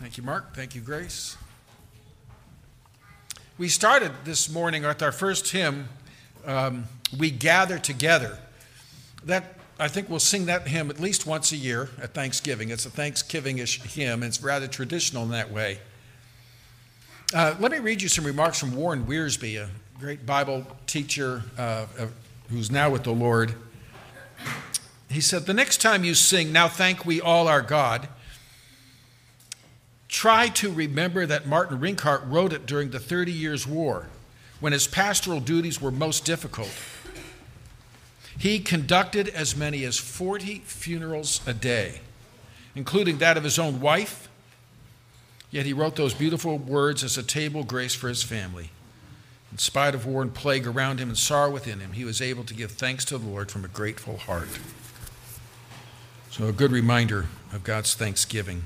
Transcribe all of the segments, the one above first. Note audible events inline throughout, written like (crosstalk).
Thank you, Mark. Thank you, Grace. We started this morning with our first hymn, um, We Gather Together. That I think we'll sing that hymn at least once a year at Thanksgiving. It's a Thanksgiving-ish hymn. It's rather traditional in that way. Uh, let me read you some remarks from Warren Wiersbe, a great Bible teacher uh, who's now with the Lord. He said, The next time you sing, Now Thank We All Our God, try to remember that Martin Rinkart wrote it during the Thirty Years' War, when his pastoral duties were most difficult. He conducted as many as 40 funerals a day, including that of his own wife. Yet he wrote those beautiful words as a table grace for his family. In spite of war and plague around him and sorrow within him, he was able to give thanks to the Lord from a grateful heart. So, a good reminder of God's thanksgiving.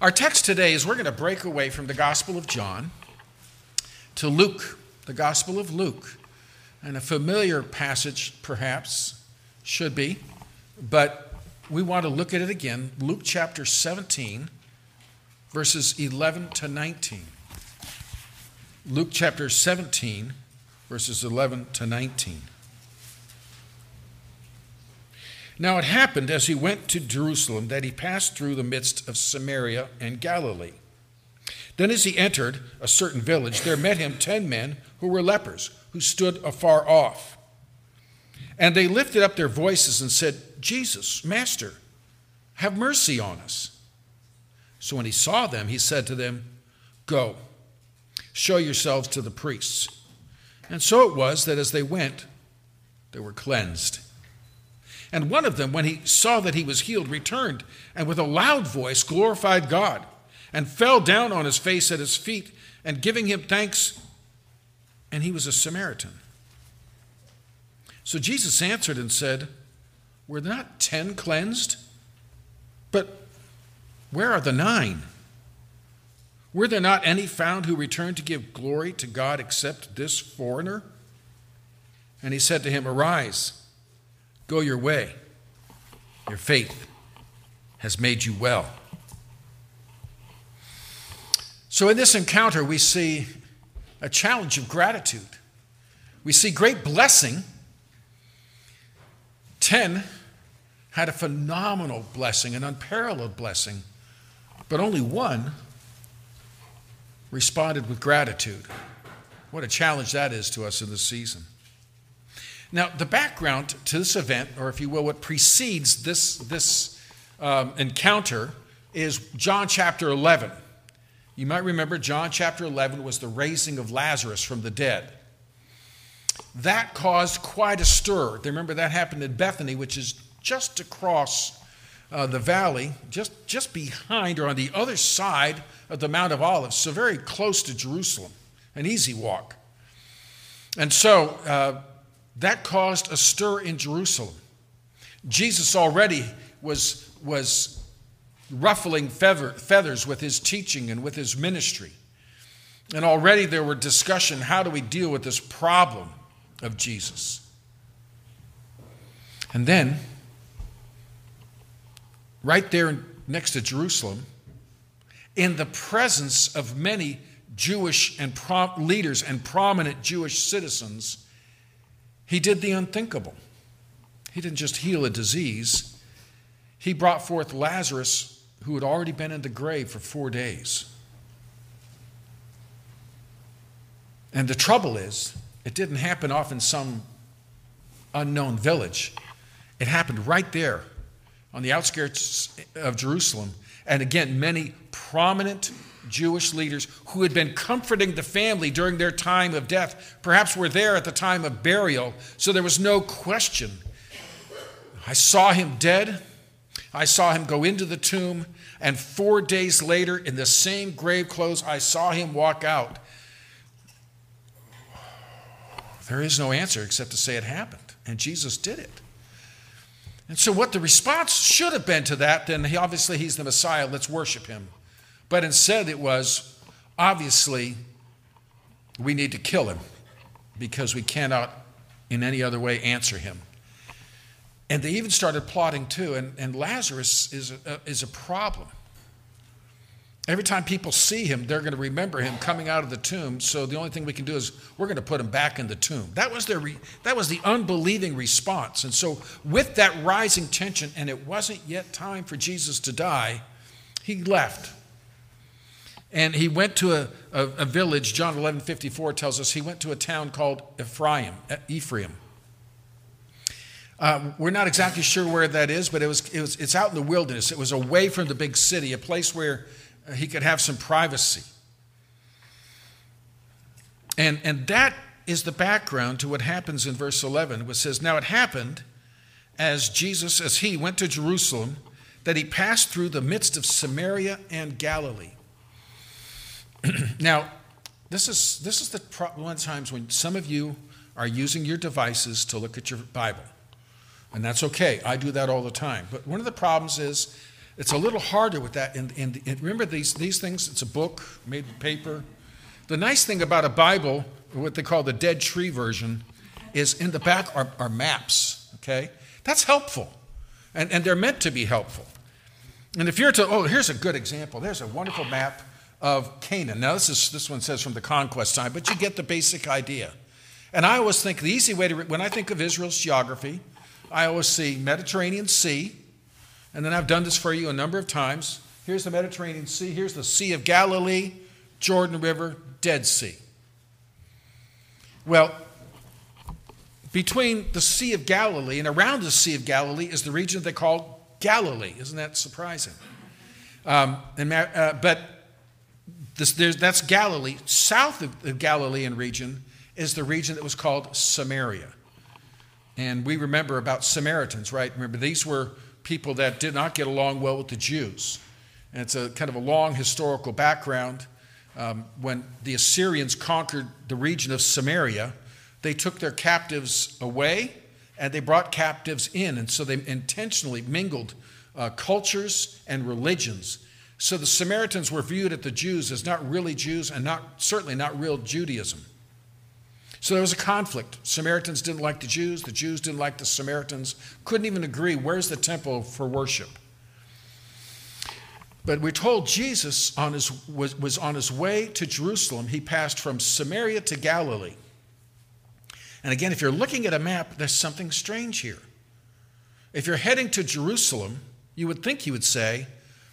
Our text today is we're going to break away from the Gospel of John to Luke, the Gospel of Luke. And a familiar passage, perhaps, should be, but we want to look at it again. Luke chapter 17, verses 11 to 19. Luke chapter 17, verses 11 to 19. Now it happened as he went to Jerusalem that he passed through the midst of Samaria and Galilee. Then, as he entered a certain village, there met him ten men who were lepers, who stood afar off. And they lifted up their voices and said, Jesus, Master, have mercy on us. So when he saw them, he said to them, Go, show yourselves to the priests. And so it was that as they went, they were cleansed. And one of them, when he saw that he was healed, returned and with a loud voice glorified God and fell down on his face at his feet and giving him thanks. And he was a Samaritan. So Jesus answered and said, Were not ten cleansed? But where are the nine? Were there not any found who returned to give glory to God except this foreigner? And he said to him, Arise Go your way. Your faith has made you well. So, in this encounter, we see a challenge of gratitude. We see great blessing. Ten had a phenomenal blessing, an unparalleled blessing, but only one responded with gratitude. What a challenge that is to us in this season. Now, the background to this event, or if you will, what precedes this, this um, encounter, is John chapter 11. You might remember John chapter 11 was the raising of Lazarus from the dead. That caused quite a stir. Remember, that happened in Bethany, which is just across uh, the valley, just, just behind or on the other side of the Mount of Olives, so very close to Jerusalem, an easy walk. And so, uh, that caused a stir in Jerusalem. Jesus already was, was ruffling feather, feathers with his teaching and with his ministry. And already there were discussion how do we deal with this problem of Jesus? And then, right there next to Jerusalem, in the presence of many Jewish and prom- leaders and prominent Jewish citizens, he did the unthinkable. He didn't just heal a disease, he brought forth Lazarus, who had already been in the grave for four days. And the trouble is, it didn't happen off in some unknown village. It happened right there on the outskirts of Jerusalem. And again, many prominent Jewish leaders who had been comforting the family during their time of death, perhaps were there at the time of burial, so there was no question. I saw him dead. I saw him go into the tomb, and four days later, in the same grave clothes, I saw him walk out. There is no answer except to say it happened, and Jesus did it. And so, what the response should have been to that, then he, obviously he's the Messiah, let's worship him. But instead, it was obviously we need to kill him because we cannot in any other way answer him. And they even started plotting too. And, and Lazarus is a, is a problem. every time people see him, they're going to remember him coming out of the tomb. So the only thing we can do is we're going to put him back in the tomb. That was their re- that was the unbelieving response. And so with that rising tension, and it wasn't yet time for Jesus to die, he left. And he went to a, a, a village, John 11 54 tells us he went to a town called Ephraim, Ephraim. Uh, we're not exactly sure where that is, but it was, it was, it's out in the wilderness. It was away from the big city, a place where uh, he could have some privacy. And, and that is the background to what happens in verse 11, which says, Now it happened as Jesus, as he went to Jerusalem, that he passed through the midst of Samaria and Galilee. (clears throat) now, this is, this is the one of the times when some of you are using your devices to look at your Bible. And that's okay. I do that all the time. But one of the problems is it's a little harder with that. And remember, these, these things, it's a book made of paper. The nice thing about a Bible, what they call the dead tree version, is in the back are, are maps, okay? That's helpful. And, and they're meant to be helpful. And if you're to, oh, here's a good example. There's a wonderful map of Canaan. Now, this, is, this one says from the conquest time, but you get the basic idea. And I always think the easy way to, when I think of Israel's geography, I always see Mediterranean Sea, and then I've done this for you a number of times. Here's the Mediterranean Sea, here's the Sea of Galilee, Jordan River, Dead Sea. Well, between the Sea of Galilee and around the Sea of Galilee is the region they call Galilee. Isn't that surprising? Um, and, uh, but this, that's Galilee. South of the Galilean region is the region that was called Samaria. And we remember about Samaritans, right? Remember, these were people that did not get along well with the Jews. And it's a kind of a long historical background. Um, when the Assyrians conquered the region of Samaria, they took their captives away and they brought captives in. And so they intentionally mingled uh, cultures and religions. So the Samaritans were viewed at the Jews as not really Jews and not certainly not real Judaism. So there was a conflict. Samaritans didn't like the Jews, the Jews didn't like the Samaritans, couldn't even agree where's the temple for worship. But we're told Jesus on his, was, was on his way to Jerusalem. He passed from Samaria to Galilee. And again, if you're looking at a map, there's something strange here. If you're heading to Jerusalem, you would think he would say,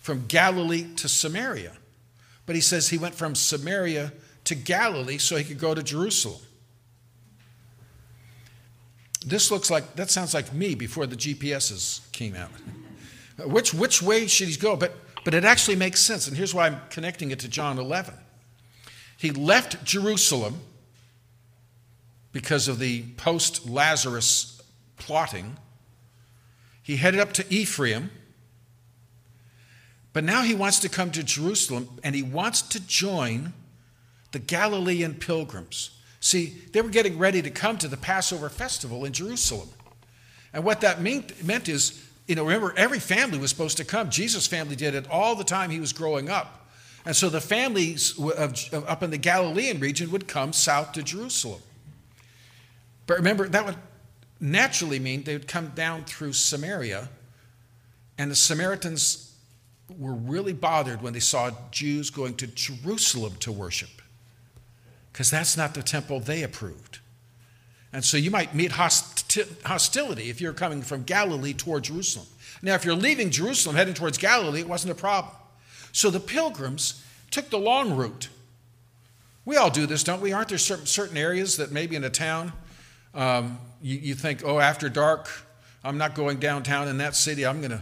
from Galilee to Samaria. But he says he went from Samaria to Galilee so he could go to Jerusalem this looks like, that sounds like me before the GPSs came out. (laughs) Which, which way should he go? But, but it actually makes sense. And here's why I'm connecting it to John 11. He left Jerusalem because of the post Lazarus plotting. He headed up to Ephraim. But now he wants to come to Jerusalem and he wants to join the Galilean pilgrims. See, they were getting ready to come to the Passover festival in Jerusalem. And what that meant, is, you know, remember, every family was supposed to come. Jesus' family did it all the time he was growing up. And so the families of, of, up in the Galilean region would come south to Jerusalem. But remember, that would naturally mean they would come down through Samaria. And the Samaritans were really bothered when they saw Jews going to Jerusalem to worship because that's not the temple they approved. And so you might meet hosti- hostility if you're coming from Galilee toward Jerusalem. Now, if you're leaving Jerusalem heading towards Galilee, it wasn't a problem. So the pilgrims took the long route. We all do this, don't we? Aren't there certain, certain areas that maybe in a town um, you, you think, oh, after dark, I'm not going downtown in that city. I'm going to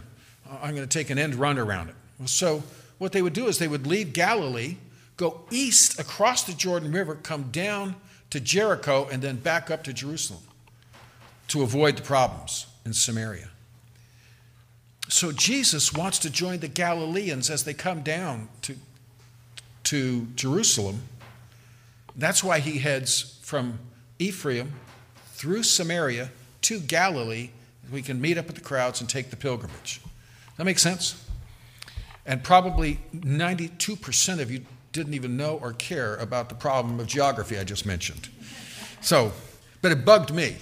I'm going to take an end run around it. So what they would do is they would leave Galilee go east across the Jordan River, come down to Jericho, and then back up to Jerusalem to avoid the problems in Samaria. So Jesus wants to join the Galileans as they come down to, to Jerusalem. That's why he heads from Ephraim through Samaria to Galilee. We can meet up with the crowds and take the pilgrimage. That makes sense? And probably 92% of you didn't even know or care about the problem of geography I just mentioned. So, but it bugged me.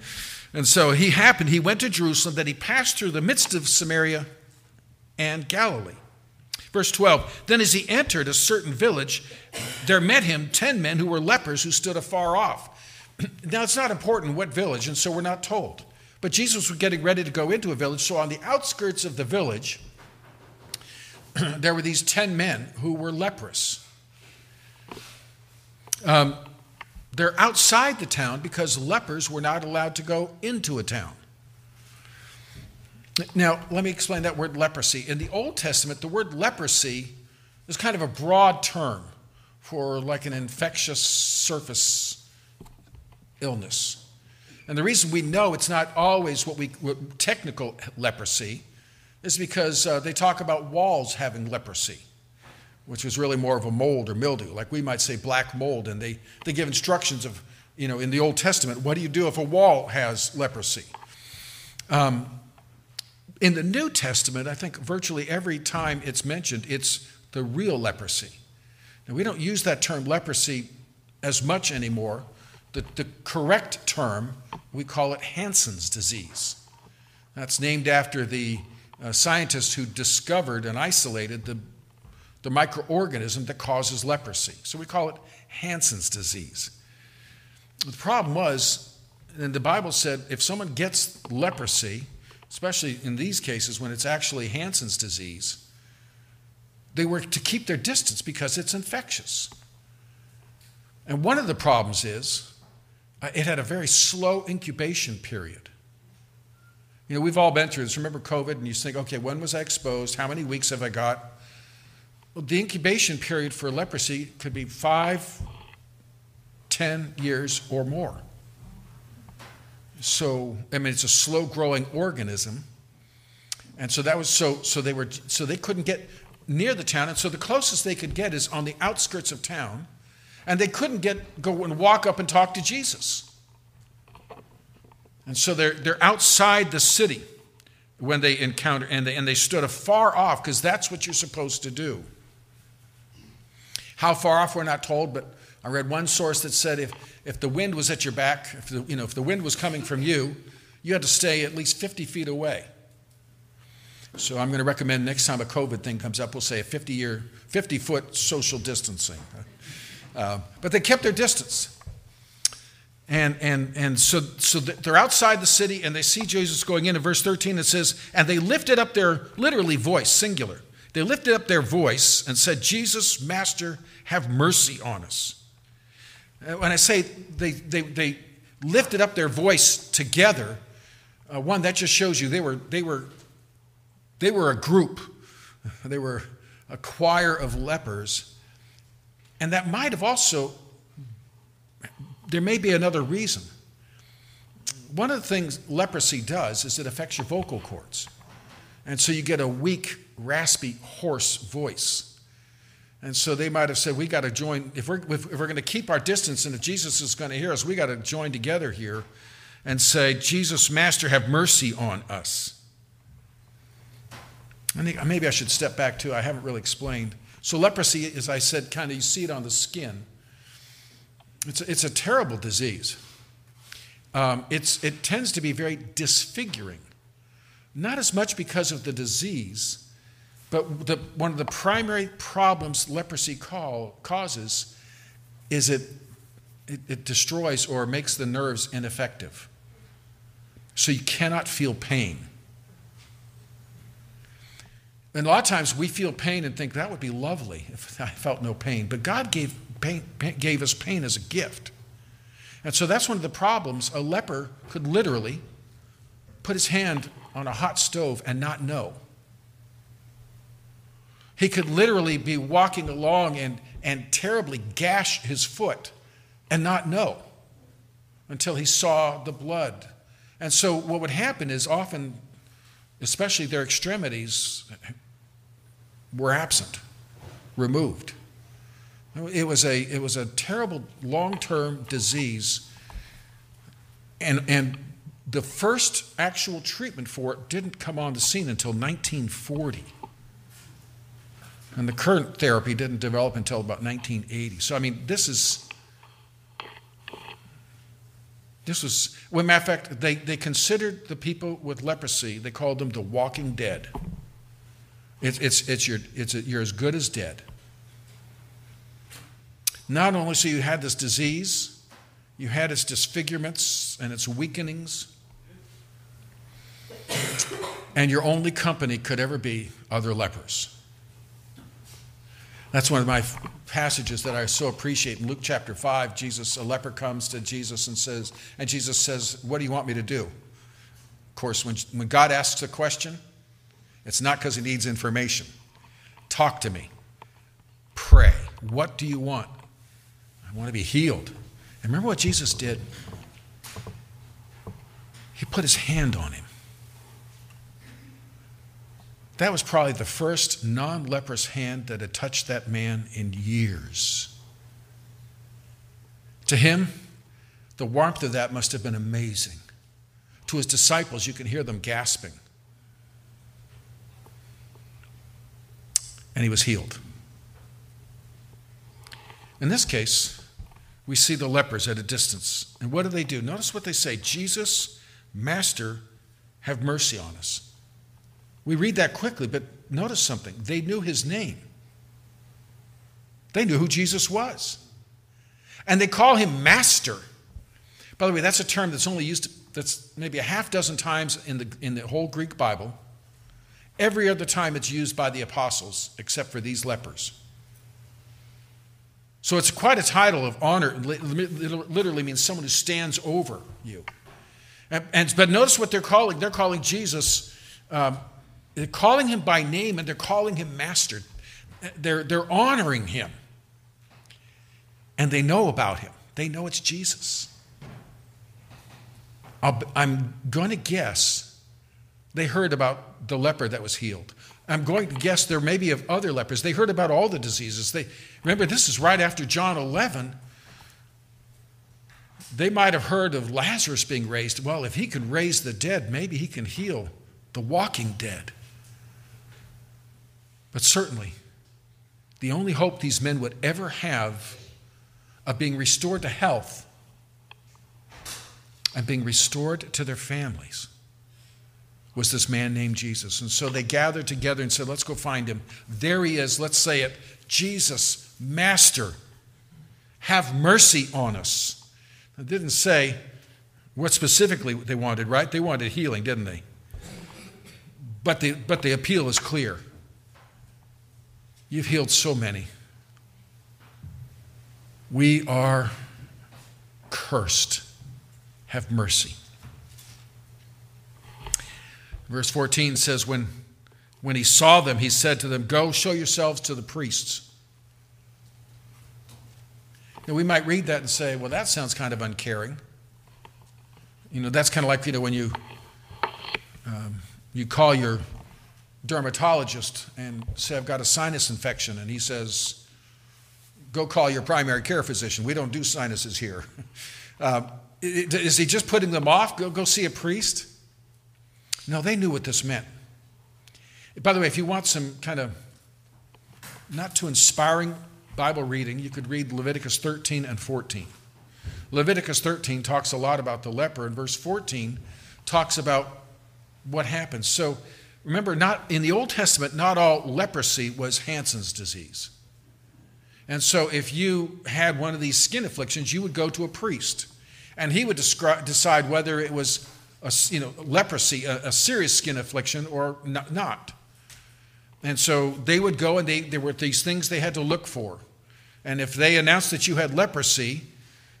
(laughs) and so he happened, he went to Jerusalem, then he passed through the midst of Samaria and Galilee. Verse Verse 12 Then as he entered a certain village, there met him ten men who were lepers who stood afar off. (clears throat) now, it's not important what village, and so we're not told. But Jesus was getting ready to go into a village, so on the outskirts of the village, (clears throat) there were these ten men who were leprous. Um, they're outside the town because lepers were not allowed to go into a town. Now, let me explain that word leprosy. In the Old Testament, the word leprosy is kind of a broad term for like an infectious surface illness. And the reason we know it's not always what we what technical leprosy is because uh, they talk about walls having leprosy, which was really more of a mold or mildew, like we might say black mold. And they, they give instructions of, you know, in the Old Testament, what do you do if a wall has leprosy? Um, in the New Testament, I think virtually every time it's mentioned, it's the real leprosy. Now, we don't use that term leprosy as much anymore. The, the correct term, we call it Hansen's disease. That's named after the uh, scientist who discovered and isolated the, the microorganism that causes leprosy. So we call it Hansen's disease. The problem was, and the Bible said, if someone gets leprosy, especially in these cases when it's actually Hansen's disease, they were to keep their distance because it's infectious. And one of the problems is Uh, it had a very slow incubation period. You know, we've all been through this. Remember COVID, and you think, okay, when was I exposed? How many weeks have I got? Well, the incubation period for leprosy could be five, ten years, or more. So, I mean, it's a slow growing organism. And so that was so, so they were, so they couldn't get near the town. And so the closest they could get is on the outskirts of town. And they couldn't get, go and walk up and talk to Jesus. And so they're, they're outside the city when they encounter, and they, and they stood afar off because that's what you're supposed to do. How far off, we're not told, but I read one source that said if, if the wind was at your back, if the, you know, if the wind was coming from you, you had to stay at least 50 feet away. So I'm going to recommend next time a COVID thing comes up, we'll say a 50 year, 50 foot social distancing. Uh, but they kept their distance. And, and, and so, so they're outside the city and they see Jesus going in. In verse 13, it says, And they lifted up their, literally, voice, singular. They lifted up their voice and said, Jesus, Master, have mercy on us. Uh, when I say they, they, they lifted up their voice together, uh, one, that just shows you they were, they, were, they were a group, (laughs) they were a choir of lepers. And that might have also, there may be another reason. One of the things leprosy does is it affects your vocal cords. And so you get a weak, raspy, hoarse voice. And so they might have said, we got to join, if we're, if we're going to keep our distance and if Jesus is going to hear us, we got to join together here and say, Jesus, Master, have mercy on us. I think maybe I should step back too. I haven't really explained. So, leprosy, as I said, kind of you see it on the skin. It's a, it's a terrible disease. Um, it's, it tends to be very disfiguring, not as much because of the disease but the, one of the primary problems leprosy call, causes is it, it, it destroys or makes the nerves ineffective. So you cannot feel pain. And a lot of times we feel pain and think that would be lovely if (laughs) I felt no pain. But God gave, pain, gave us pain as a gift. And so that's one of the problems. A leper could literally put his hand on a hot stove and not know. He could literally be walking along and, and terribly gash his foot and not know until he saw the blood. And so, what would happen is often, especially their extremities, were absent, removed. It was a, it was a terrible long term disease. And, and the first actual treatment for it didn't come on the scene until 1940. And the current therapy didn't develop until about 1980. So, I mean, this is. This was, well, matter of fact, they, they considered the people with leprosy, they called them the walking dead. It's, it's, it's your, it's a, you're as good as dead. Not only so you had this disease, you had its disfigurements and its weakenings, and your only company could ever be other lepers. That's one of my passages that I so appreciate. In Luke chapter 5, Jesus, a leper comes to Jesus and says, and Jesus says, What do you want me to do? Of course, when, when God asks a question, it's not because he needs information. Talk to me. Pray. What do you want? I want to be healed. And remember what Jesus did? He put his hand on him. That was probably the first non leprous hand that had touched that man in years. To him, the warmth of that must have been amazing. To his disciples, you can hear them gasping. And he was healed. In this case, we see the lepers at a distance. And what do they do? Notice what they say Jesus, Master, have mercy on us. We read that quickly, but notice something. They knew his name, they knew who Jesus was. And they call him master. By the way, that's a term that's only used, that's maybe a half dozen times in the, in the whole Greek Bible. Every other time it's used by the apostles, except for these lepers. So it's quite a title of honor. It literally means someone who stands over you. And, and but notice what they're calling. They're calling Jesus um, they're calling him by name and they're calling him master. They're, they're honoring him. And they know about him, they know it's Jesus. i am going to guess they heard about the leper that was healed. I'm going to guess there may be of other lepers. They heard about all the diseases. They remember this is right after John 11. They might have heard of Lazarus being raised. Well, if he can raise the dead, maybe he can heal the walking dead. But certainly, the only hope these men would ever have of being restored to health and being restored to their families was this man named Jesus. And so they gathered together and said, Let's go find him. There he is. Let's say it Jesus, Master, have mercy on us. It didn't say what specifically they wanted, right? They wanted healing, didn't they? But the, but the appeal is clear You've healed so many. We are cursed. Have mercy. Verse 14 says, when, when he saw them, he said to them, Go show yourselves to the priests. Now, we might read that and say, Well, that sounds kind of uncaring. You know, that's kind of like, you know, when you, um, you call your dermatologist and say, I've got a sinus infection. And he says, Go call your primary care physician. We don't do sinuses here. (laughs) Uh, is he just putting them off? Go, go see a priest? No, they knew what this meant. By the way, if you want some kind of not too inspiring Bible reading, you could read Leviticus 13 and 14. Leviticus 13 talks a lot about the leper, and verse 14 talks about what happens. So, Remember, not in the Old Testament, not all leprosy was Hansen's disease. And so, if you had one of these skin afflictions, you would go to a priest, and he would describe, decide whether it was a, you know, leprosy, a, a serious skin affliction, or not. And so they would go, and they, there were these things they had to look for. And if they announced that you had leprosy,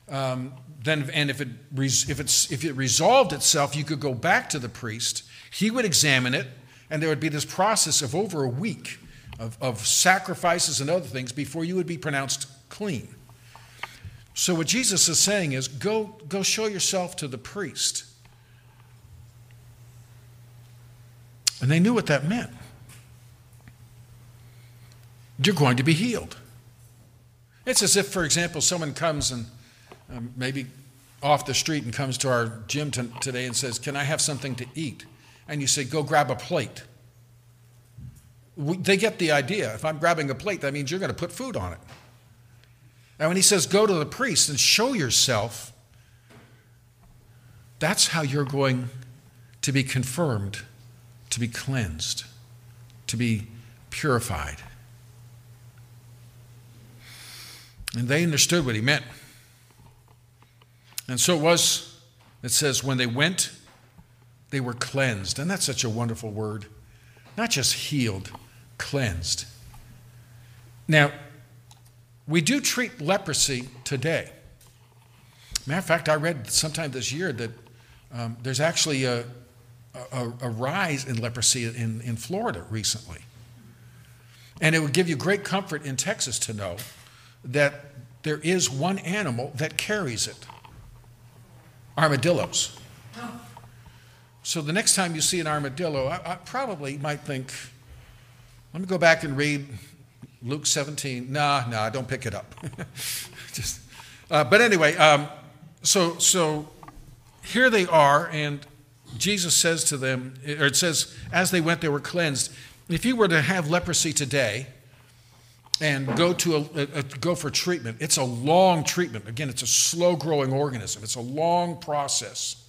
um, then and if it if it's if it resolved itself, you could go back to the priest. He would examine it, and there would be this process of over a week of, of sacrifices and other things before you would be pronounced clean. So, what Jesus is saying is go, go show yourself to the priest. And they knew what that meant. You're going to be healed. It's as if, for example, someone comes and um, maybe off the street and comes to our gym t- today and says, Can I have something to eat? and you say, go grab a plate. We, they get the idea. If I'm grabbing a plate, that means you're going to put food on it. And when he says, go to the priest and show yourself, that's how you're going to be confirmed, to be cleansed, to be purified. And they understood what he meant. And so it was, it says, when they went, they were cleansed. And that's such a wonderful word. Not just healed, cleansed. Now, we do treat leprosy today. Matter of fact, I read sometime this year that um, there's actually a, a, a, rise in leprosy in, in Florida recently. And it would give you great comfort in Texas to know that there is one animal that carries it armadillos. So the next time you see an armadillo, I, I probably might think, let me go back and read Luke 17. Nah, nah, don't pick it up. (laughs) Just, uh, but anyway, um, so so here they are, and Jesus says to them, or it says, as they went, they were cleansed. If you were to have leprosy today and go to a, a, a go for treatment, it's a long treatment. Again, it's a slow growing organism. It's a long process.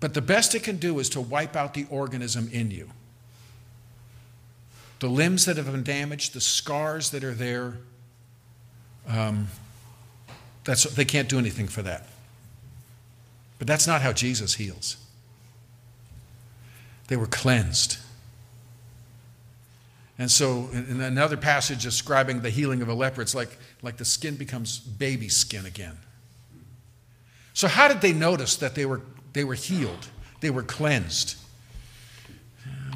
But the best it can do is to wipe out the organism in you the limbs that have been damaged, the scars that are there. Um, that's, they can't do anything for that. But that's not how Jesus heals. They were cleansed. And so, in another passage describing the healing of a leper, it's like, like the skin becomes baby skin again. So, how did they notice that they were, they were healed? They were cleansed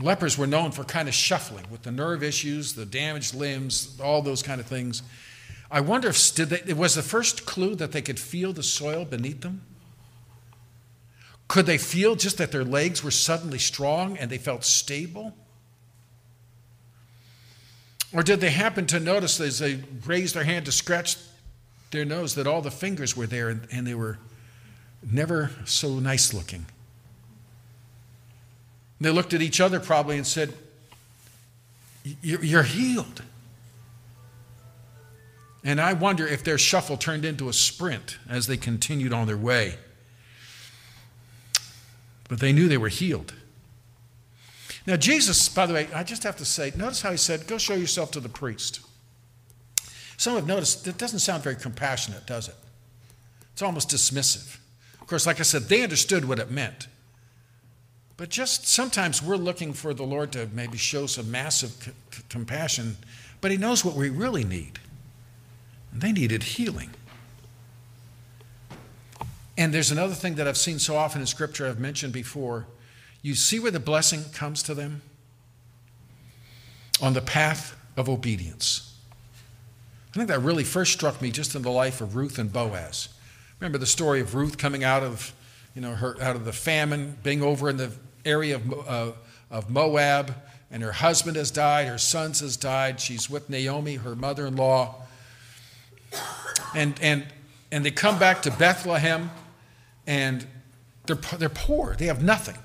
lepers were known for kind of shuffling with the nerve issues, the damaged limbs, all those kind of things. I wonder if did they, it was the first clue that they could feel the soil beneath them. Could they feel just that their legs were suddenly strong and they felt stable? Or did they happen to notice as they raised their hand to scratch their nose that all the fingers were there and, and they were never so nice looking? They looked at each other probably and said, You're healed. And I wonder if their shuffle turned into a sprint as they continued on their way. But they knew they were healed. Now, Jesus, by the way, I just have to say, notice how he said, Go show yourself to the priest. Some have noticed that doesn't sound very compassionate, does it? It's almost dismissive. Of course, like I said, they understood what it meant. But just sometimes we're looking for the Lord to maybe show some massive c- compassion, but He knows what we really need. And they needed healing. And there's another thing that I've seen so often in Scripture, I've mentioned before. You see where the blessing comes to them? On the path of obedience. I think that really first struck me just in the life of Ruth and Boaz. Remember the story of Ruth coming out of, you know, her, out of the famine, being over in the area of, uh, of Moab, and her husband has died, her sons has died. She's with Naomi, her mother-in-law. And, and, and they come back to Bethlehem, and they're, they're poor. They have nothing.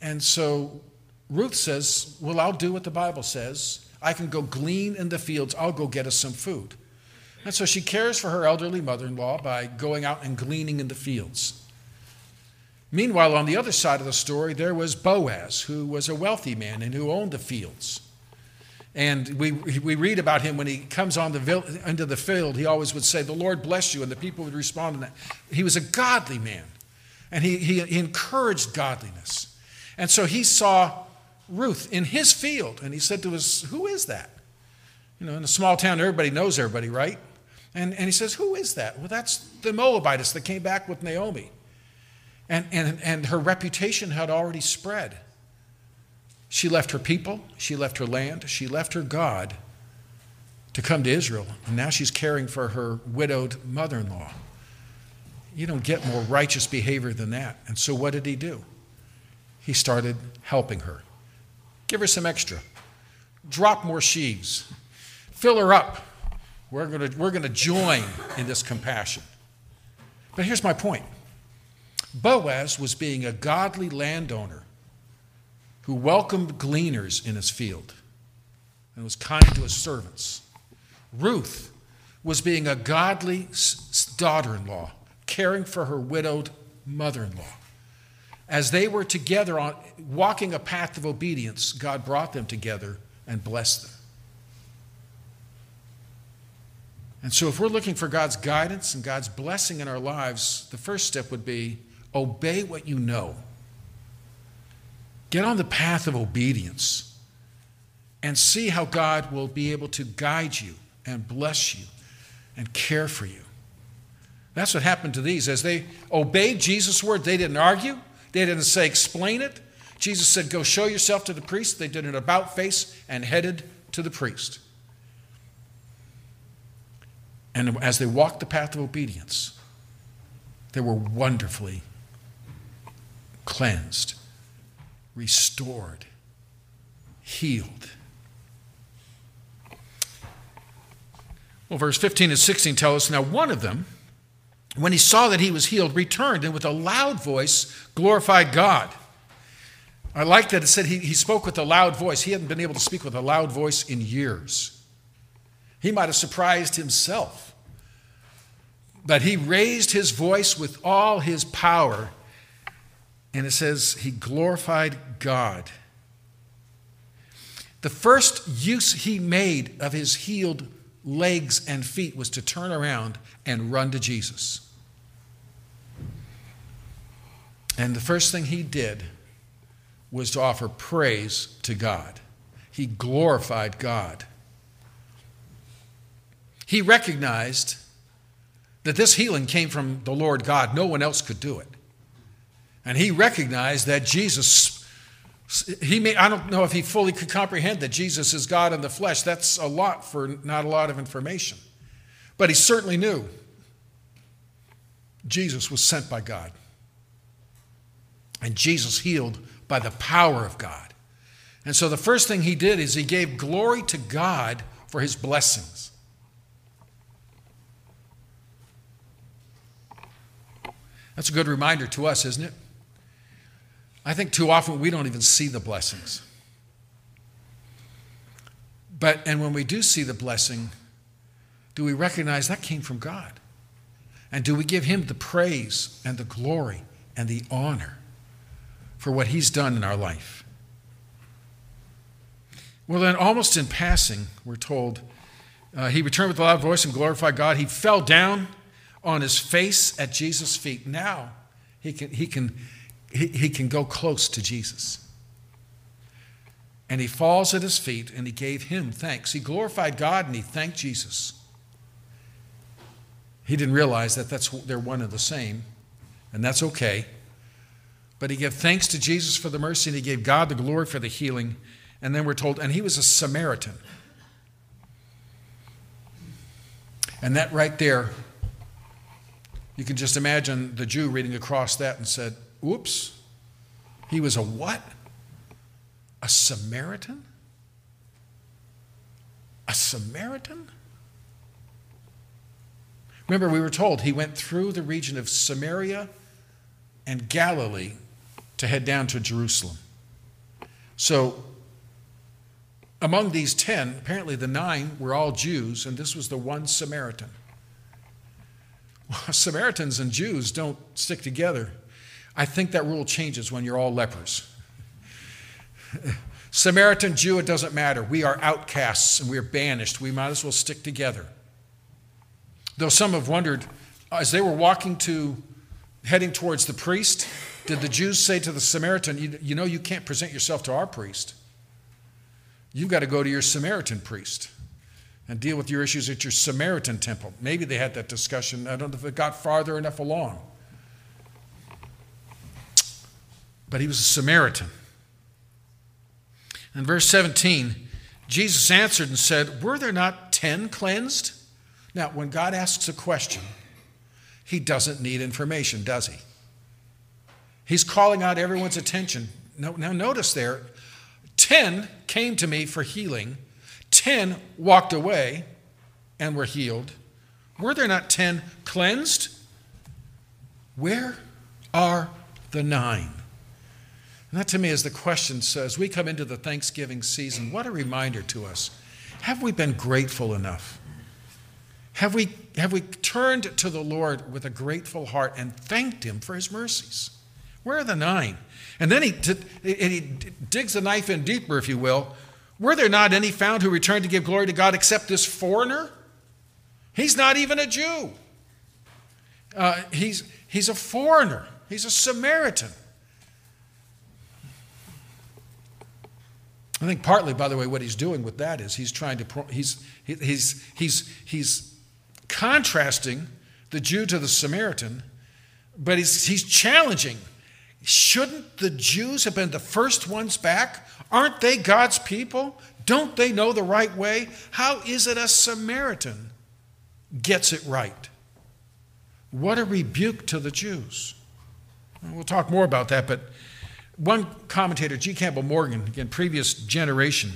And so Ruth says, Well, I'll do what the Bible says. I can go glean in the fields. I'll go get us some food. And so she cares for her elderly mother in law by going out and gleaning in the fields. Meanwhile, on the other side of the story, there was Boaz, who was a wealthy man and who owned the fields. And we, we read about him when he comes on the, into the field, he always would say, The Lord bless you. And the people would respond to that. He was a godly man, and he, he, he encouraged godliness. And so he saw Ruth in his field, and he said to us, Who is that? You know, in a small town, everybody knows everybody, right? And, and he says, Who is that? Well, that's the Moabitess that came back with Naomi. And, and, and her reputation had already spread. She left her people, she left her land, she left her God to come to Israel. And now she's caring for her widowed mother in law. You don't get more righteous behavior than that. And so what did he do? He started helping her. Give her some extra. Drop more sheaves. Fill her up. We're going to, we're going to join in this compassion. But here's my point Boaz was being a godly landowner who welcomed gleaners in his field and was kind to his servants. Ruth was being a godly daughter in law, caring for her widowed mother in law. as they were together on walking a path of obedience, God brought them together and blessed them. And so, if we're looking for God's guidance and God's blessing in our lives, the first step would be obey what you know. Get on the path of obedience and see how God will be able to guide you and bless you and care for you. That's what happened to these. As they obeyed Jesus' word, they didn't argue, they didn't say, explain it. Jesus said, Go show yourself to the priest. They did an about face and headed to the priest. And as they walked the path of obedience, they were wonderfully cleansed, restored, healed. Well, verse 15 and 16 tell us now one of them, when he saw that he was healed, returned and with a loud voice glorified God. I like that it said he, he spoke with a loud voice. He hadn't been able to speak with a loud voice in years. He might have surprised himself. But he raised his voice with all his power, and it says he glorified God. The first use he made of his healed legs and feet was to turn around and run to Jesus. And the first thing he did was to offer praise to God. He glorified God. He recognized that this healing came from the Lord God. No one else could do it. And he recognized that Jesus, he may, I don't know if he fully could comprehend that Jesus is God in the flesh. That's a lot for not a lot of information. But he certainly knew Jesus was sent by God. And Jesus healed by the power of God. And so the first thing he did is he gave glory to God for his blessings. That's a good reminder to us, isn't it? I think too often we don't even see the blessings. But, and when we do see the blessing, do we recognize that came from God? And do we give Him the praise and the glory and the honor for what He's done in our life? Well, then, almost in passing, we're told, uh, He returned with a loud voice and glorified God. He fell down on his face at Jesus' feet. Now he can, he can, he, he can go close to Jesus. And he falls at his feet and he gave him thanks. He glorified God and he thanked Jesus. He didn't realize that that's, they're one and the same, and that's okay. But he gave thanks to Jesus for the mercy and he gave God the glory for the healing. And then we're told, and he was a Samaritan. And that right there you can just imagine the Jew reading across that and said, Oops, he was a what? A Samaritan? A Samaritan? Remember, we were told he went through the region of Samaria and Galilee to head down to Jerusalem. So, among these ten, apparently the nine were all Jews, and this was the one Samaritan. Well, (laughs) Samaritans and Jews don't stick together. I think that rule changes when you're all lepers. Samaritan, Jew, it doesn't matter. We are outcasts and we are banished. We might as well stick together. Though some have wondered, as they were walking to, heading towards the priest, did the Jews say to the Samaritan, you, you know, you can't present yourself to our priest. You've got to go to your Samaritan priest and deal with your issues at your Samaritan temple. Maybe they had that discussion. I don't know if it got farther enough along. But he was a Samaritan. In verse 17, Jesus answered and said, Were there not ten cleansed? Now, when God asks a question, he doesn't need information, does he? He's calling out everyone's attention. Now, now notice there, ten came to me for healing Ten walked away and were healed. Were there not ten cleansed? Where are the nine? And that to me is the question. So as we come into the Thanksgiving season, what a reminder to us. Have we been grateful enough? Have we, have we turned to the Lord with a grateful heart and thanked Him for His mercies? Where are the nine? And then he, and he digs the knife in deeper, if you will. Were there not any found who returned to give glory to God except this foreigner? He's not even a Jew. Uh, he's, he's a foreigner, he's a Samaritan. I think partly, by the way, what he's doing with that is he's trying to he's he's he's he's contrasting the Jew to the Samaritan, but he's he's challenging. Shouldn't the Jews have been the first ones back? Aren't they God's people? Don't they know the right way? How is it a Samaritan gets it right? What a rebuke to the Jews. We'll talk more about that, but one commentator, G. Campbell Morgan, again, previous generation,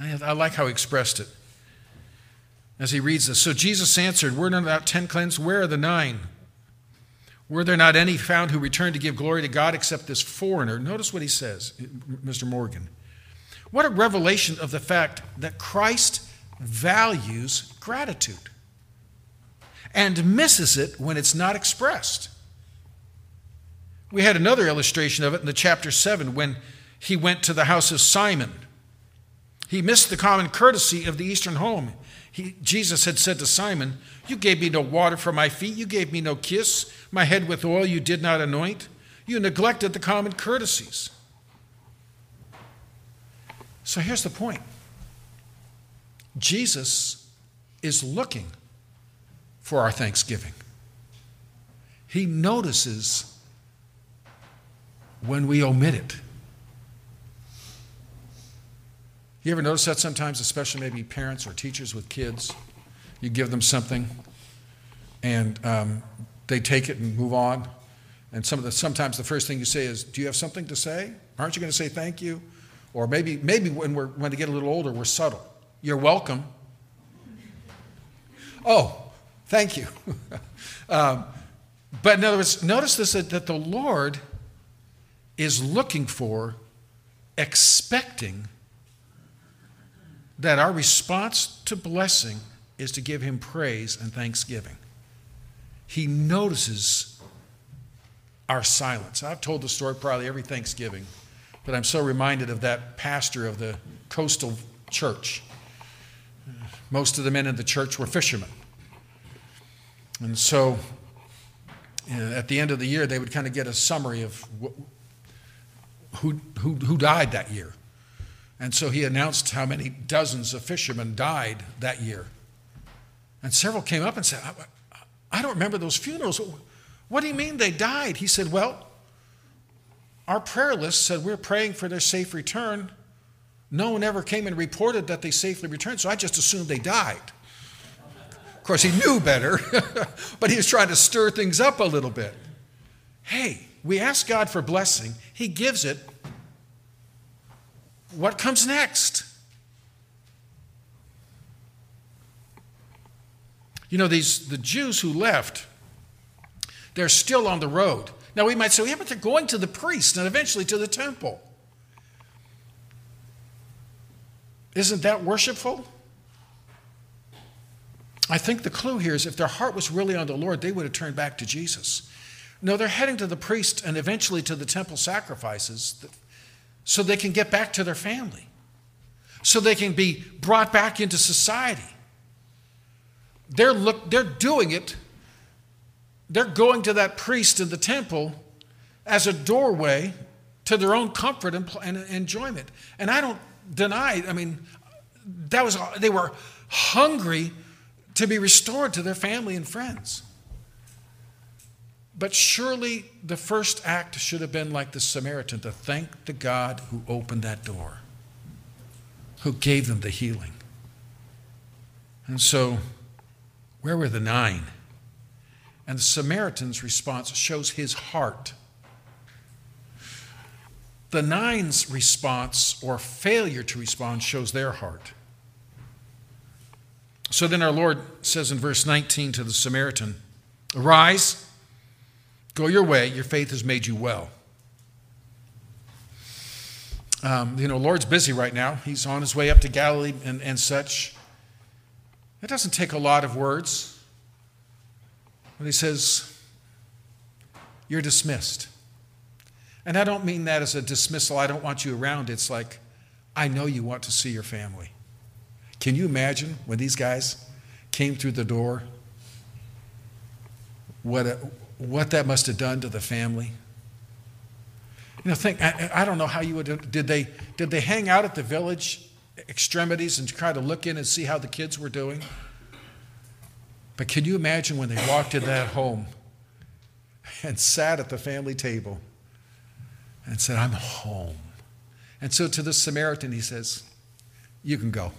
I, like how he expressed it as he reads this. So Jesus answered, Were not ten cleansed? Where are the nine? Were there not any found who returned to give glory to God except this foreigner? Notice what he says, Mr. Morgan. What a revelation of the fact that Christ values gratitude and misses it when it's not expressed. We had another illustration of it in the chapter 7 when he went to the house of Simon. He missed the common courtesy of the Eastern home. He, Jesus had said to Simon, You gave me no water for my feet, you gave me no kiss, my head with oil you did not anoint. You neglected the common courtesies. So here's the point Jesus is looking for our thanksgiving. He notices when we omit it. You ever notice that sometimes, especially maybe parents or teachers with kids? You give them something and um, they take it and move on. And some of the, sometimes the first thing you say is, Do you have something to say? Aren't you going to say thank you? Or maybe, maybe when, we're, when they get a little older, we're subtle. You're welcome. (laughs) Oh, thank you. (laughs) um, but in other words, notice this that, that the Lord is looking for, expecting that our response to blessing is to give him praise and thanksgiving. He notices our silence. I've told the story probably every Thanksgiving, but I'm so reminded of that pastor of the coastal church. Most of the men in the church were fishermen. And so you know, at the end of the year, they would kind of get a summary of who, who, who died that year. And so he announced how many dozens of fishermen died that year. And several came up and said, I, I don't remember those funerals. What do you mean they died? He said, Well, our prayer list said we're praying for their safe return. No one ever came and reported that they safely returned, so I just assumed they died. Of course, he knew better, (laughs) but he was trying to stir things up a little bit. Hey, we ask God for blessing, He gives it. What comes next? You know, these the Jews who left, they're still on the road. Now we might say, yeah, but they're going to the priest and eventually to the temple. Isn't that worshipful? I think the clue here is if their heart was really on the Lord, they would have turned back to Jesus. No, they're heading to the priest and eventually to the temple sacrifices so they can get back to their family, so they can be brought back into society. They're, look, they're doing it, they're going to that priest in the temple as a doorway to their own comfort and, and enjoyment. And I don't deny, I mean, that was, they were hungry to be restored to their family and friends. But surely the first act should have been like the Samaritan to thank the God who opened that door, who gave them the healing. And so, where were the nine? And the Samaritan's response shows his heart. The nine's response or failure to respond shows their heart. So then our Lord says in verse 19 to the Samaritan, Arise Go your way, your faith has made you well. Um, you know, Lord's busy right now. He's on his way up to Galilee and, and such. It doesn't take a lot of words. But he says, You're dismissed. And I don't mean that as a dismissal, I don't want you around. It's like, I know you want to see your family. Can you imagine when these guys came through the door? What, a, what that must have done to the family? You know, think, I, I don't know how you would, did they, did they hang out at the village extremities and try to look in and see how the kids were doing? But can you imagine when they walked in that home and sat at the family table and said, I'm home. And so to the Samaritan, he says, You can go.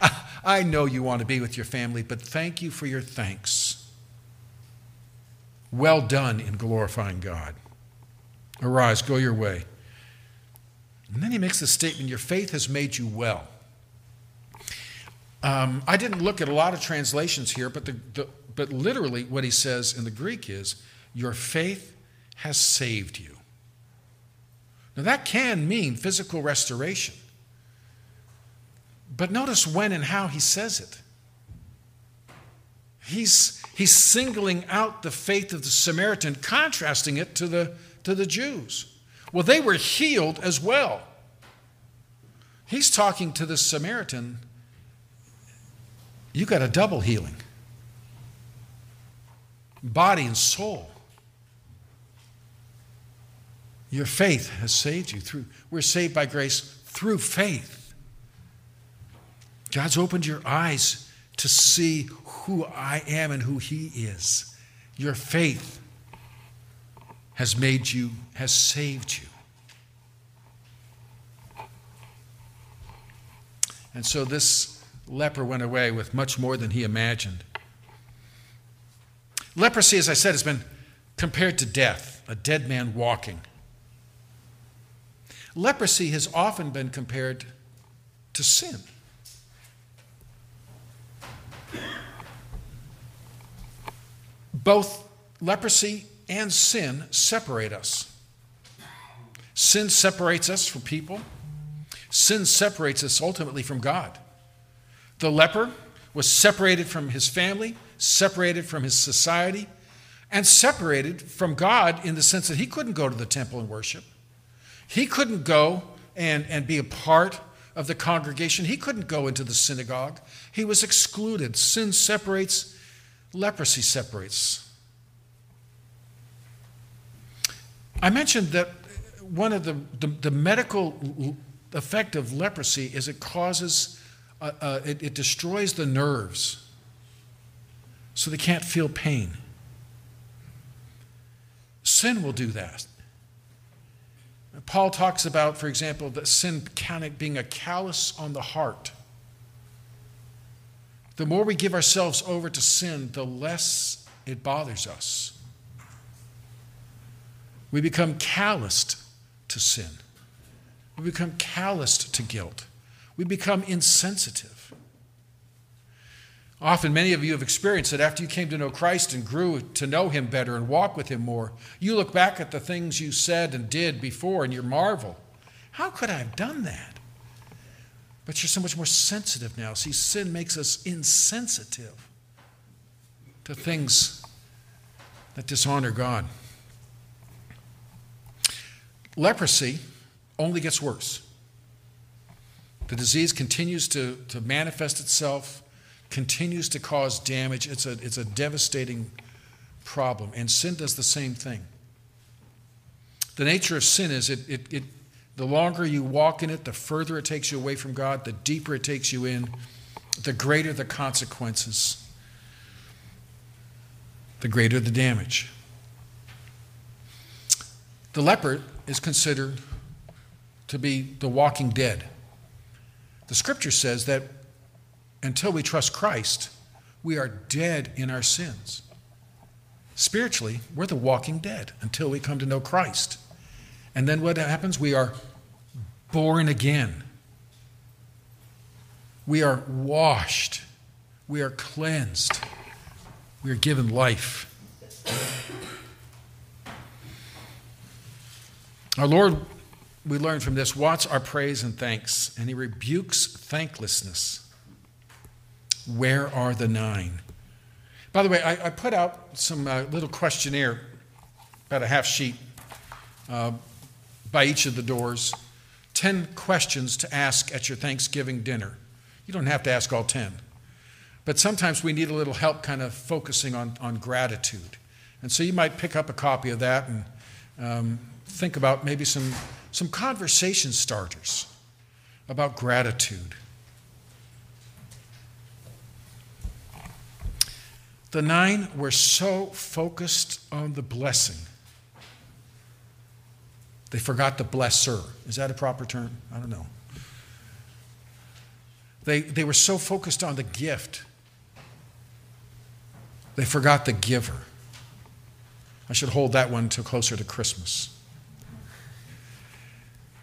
(laughs) I know you want to be with your family, but thank you for your thanks. Well done in glorifying God. Arise, go your way. And then he makes the statement Your faith has made you well. Um, I didn't look at a lot of translations here, but, the, the, but literally what he says in the Greek is Your faith has saved you. Now, that can mean physical restoration. But notice when and how he says it. He's, he's singling out the faith of the Samaritan, contrasting it to the, to the Jews. Well, they were healed as well. He's talking to the Samaritan, you got a double healing body and soul. Your faith has saved you through. We're saved by grace through faith. God's opened your eyes to see who I am and who He is. Your faith has made you, has saved you. And so this leper went away with much more than he imagined. Leprosy, as I said, has been compared to death, a dead man walking. Leprosy has often been compared to sin. Both leprosy and sin separate us. Sin separates us from people. Sin separates us ultimately from God. The leper was separated from his family, separated from his society, and separated from God in the sense that he couldn't go to the temple and worship. He couldn't go and, and be a part of the congregation. He couldn't go into the synagogue. He was excluded. Sin separates, leprosy separates. I mentioned that one of the, the, the medical effect of leprosy is it causes, uh, uh, it, it destroys the nerves so they can't feel pain. Sin will do that. Paul talks about, for example, that sin can being a callus on the heart. The more we give ourselves over to sin, the less it bothers us. We become calloused to sin. We become calloused to guilt. We become insensitive. Often, many of you have experienced that after you came to know Christ and grew to know Him better and walk with Him more, you look back at the things you said and did before and you marvel. How could I have done that? But you're so much more sensitive now. See, sin makes us insensitive to things that dishonor God. Leprosy only gets worse. The disease continues to, to manifest itself continues to cause damage. It's a, it's a devastating problem. And sin does the same thing. The nature of sin is it, it, it, the longer you walk in it, the further it takes you away from God, the deeper it takes you in, the greater the consequences, the greater the damage. The leper is considered to be the walking dead. The scripture says that until we trust Christ, we are dead in our sins. Spiritually, we're the walking dead until we come to know Christ. And then what happens? We are born again. We are washed. We are cleansed. We are given life. Our Lord, we learn from this, wants our praise and thanks, and He rebukes thanklessness. Where are the nine? By the way, I, I put out some uh, little questionnaire, about a half sheet, uh, by each of the doors 10 questions to ask at your Thanksgiving dinner. You don't have to ask all 10. But sometimes we need a little help kind of focusing on, on gratitude. And so you might pick up a copy of that and um, think about maybe some, some conversation starters about gratitude. The nine were so focused on the blessing, they forgot the blesser. Is that a proper term? I don't know. They, they were so focused on the gift, they forgot the giver. I should hold that one to closer to Christmas.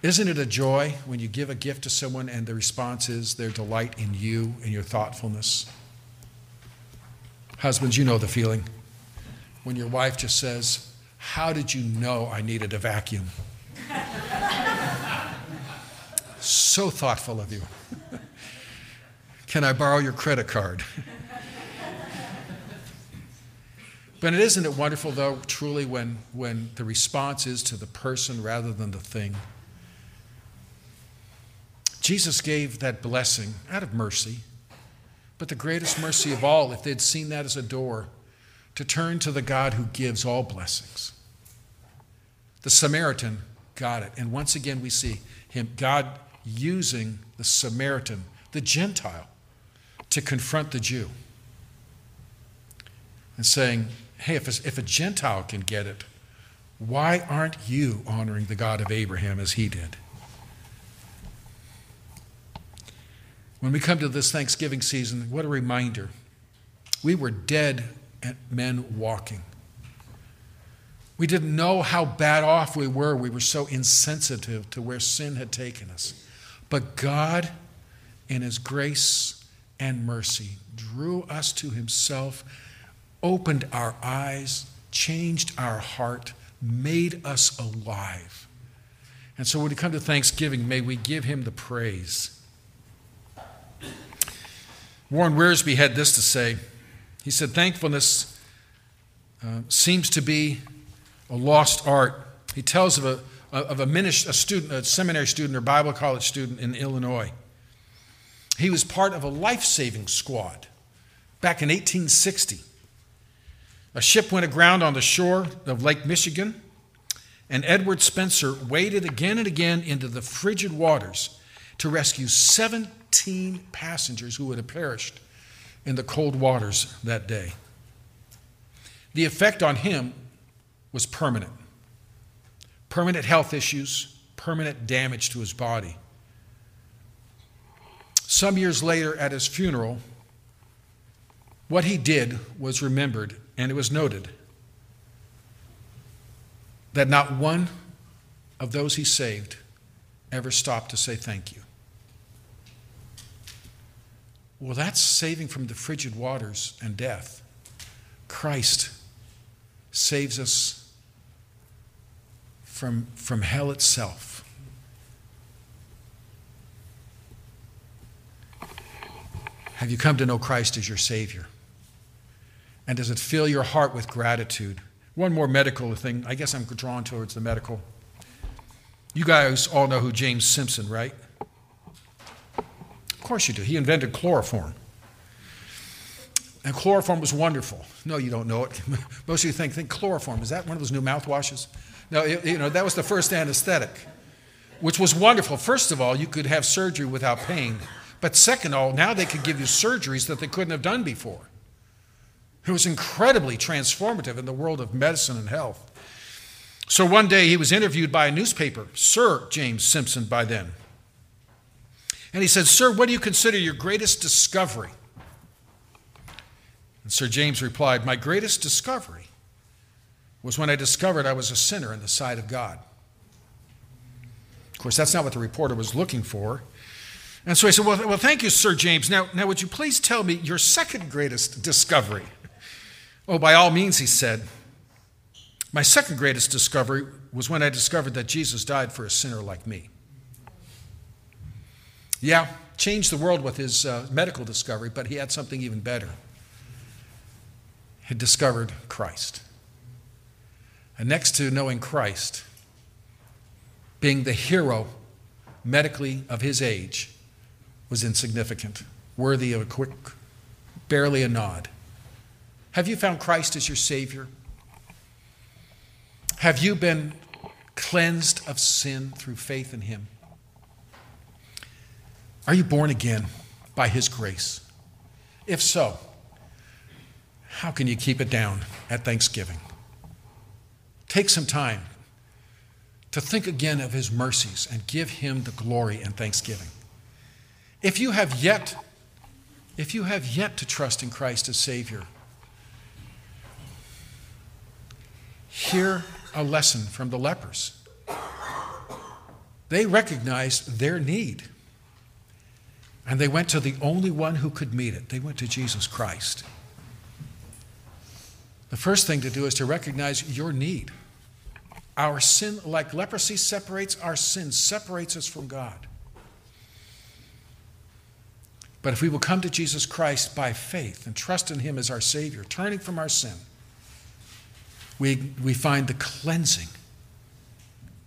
Isn't it a joy when you give a gift to someone and the response is their delight in you and your thoughtfulness? Husbands, you know the feeling. When your wife just says, How did you know I needed a vacuum? So thoughtful of you. Can I borrow your credit card? but isn't it wonderful, though, truly, when, when the response is to the person rather than the thing? Jesus gave that blessing out of mercy, but the greatest mercy of all, if they'd seen that as a door, to turn to the God who gives all blessings. The Samaritan got it. And once again, we see him, God using the Samaritan, the Gentile, to confront the Jew and saying, hey, if a, if a Gentile can get it, why aren't you honoring the God of Abraham as he did? When we come to this Thanksgiving season, what a reminder. We were dead men walking. We didn't know how bad off we were. We were so insensitive to where sin had taken us. But God, in His grace and mercy, drew us to Himself, opened our eyes, changed our heart, made us alive. And so when we come to Thanksgiving, may we give Him the praise. Warren Wiersbe had this to say. He said, Thankfulness uh, seems to be a lost art. He tells of a, of a, minister, a student, a seminary student or Bible college student in Illinois. He was part of a life saving squad back in 1860. A ship went aground on the shore of Lake Michigan, and Edward Spencer waded again and again into the frigid waters to rescue 17 passengers who would have perished in the cold waters that day. The effect on him was permanent permanent health issues, permanent damage to his body. Some years later, at his funeral, what he did was remembered and it was noted that not one of those he saved ever stopped to say thank you. Well, that's saving from the frigid waters and death. Christ saves us from, from hell itself. Have you come to know Christ as your Savior? And does it fill your heart with gratitude? One more medical thing. I guess I'm drawn towards the medical. You guys all know who James Simpson, right? Of course you do. He invented chloroform. And chloroform was wonderful. No, you don't know it. (laughs) Most of you think, think chloroform. Is that one of those new mouthwashes? No, it, you know, that was the first anesthetic, which was wonderful. First of all, you could have surgery without pain. But second of all, now they could give you surgeries that they couldn't have done before. It was incredibly transformative in the world of medicine and health. So one day he was interviewed by a newspaper, Sir James Simpson by then. And he said, Sir, what do you consider your greatest discovery? And Sir James replied, My greatest discovery was when I discovered I was a sinner in the sight of God. Of course, that's not what the reporter was looking for. And so he said, Well, well thank you, Sir James. Now, now, would you please tell me your second greatest discovery? Oh, by all means, he said. My second greatest discovery was when I discovered that Jesus died for a sinner like me. Yeah, changed the world with his uh, medical discovery, but he had something even better. He discovered Christ. And next to knowing Christ, being the hero medically of his age, was insignificant, worthy of a quick, barely a nod. Have you found Christ as your Savior? Have you been cleansed of sin through faith in Him? Are you born again by His grace? If so, how can you keep it down at Thanksgiving? Take some time to think again of His mercies and give Him the glory and thanksgiving. If you have yet, if you have yet to trust in Christ as Savior, hear a lesson from the lepers. They recognized their need. And they went to the only one who could meet it. They went to Jesus Christ. The first thing to do is to recognize your need. Our sin, like leprosy separates, our sin separates us from God. But if we will come to Jesus Christ by faith and trust in Him as our Savior, turning from our sin, we, we find the cleansing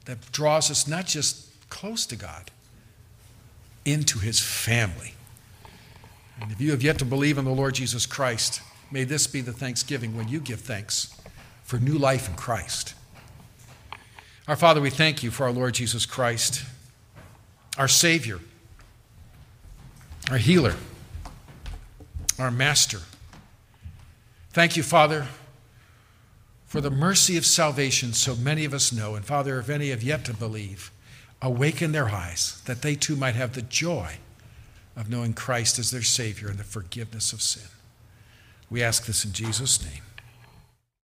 that draws us not just close to God, into His family. And if you have yet to believe in the Lord Jesus Christ, may this be the thanksgiving when you give thanks for new life in Christ. Our Father, we thank you for our Lord Jesus Christ, our Savior, our healer, our Master. Thank you, Father for the mercy of salvation so many of us know. And Father, if any have yet to believe, awaken their eyes that they too might have the joy of knowing Christ as their Savior and the forgiveness of sin. We ask this in Jesus' name.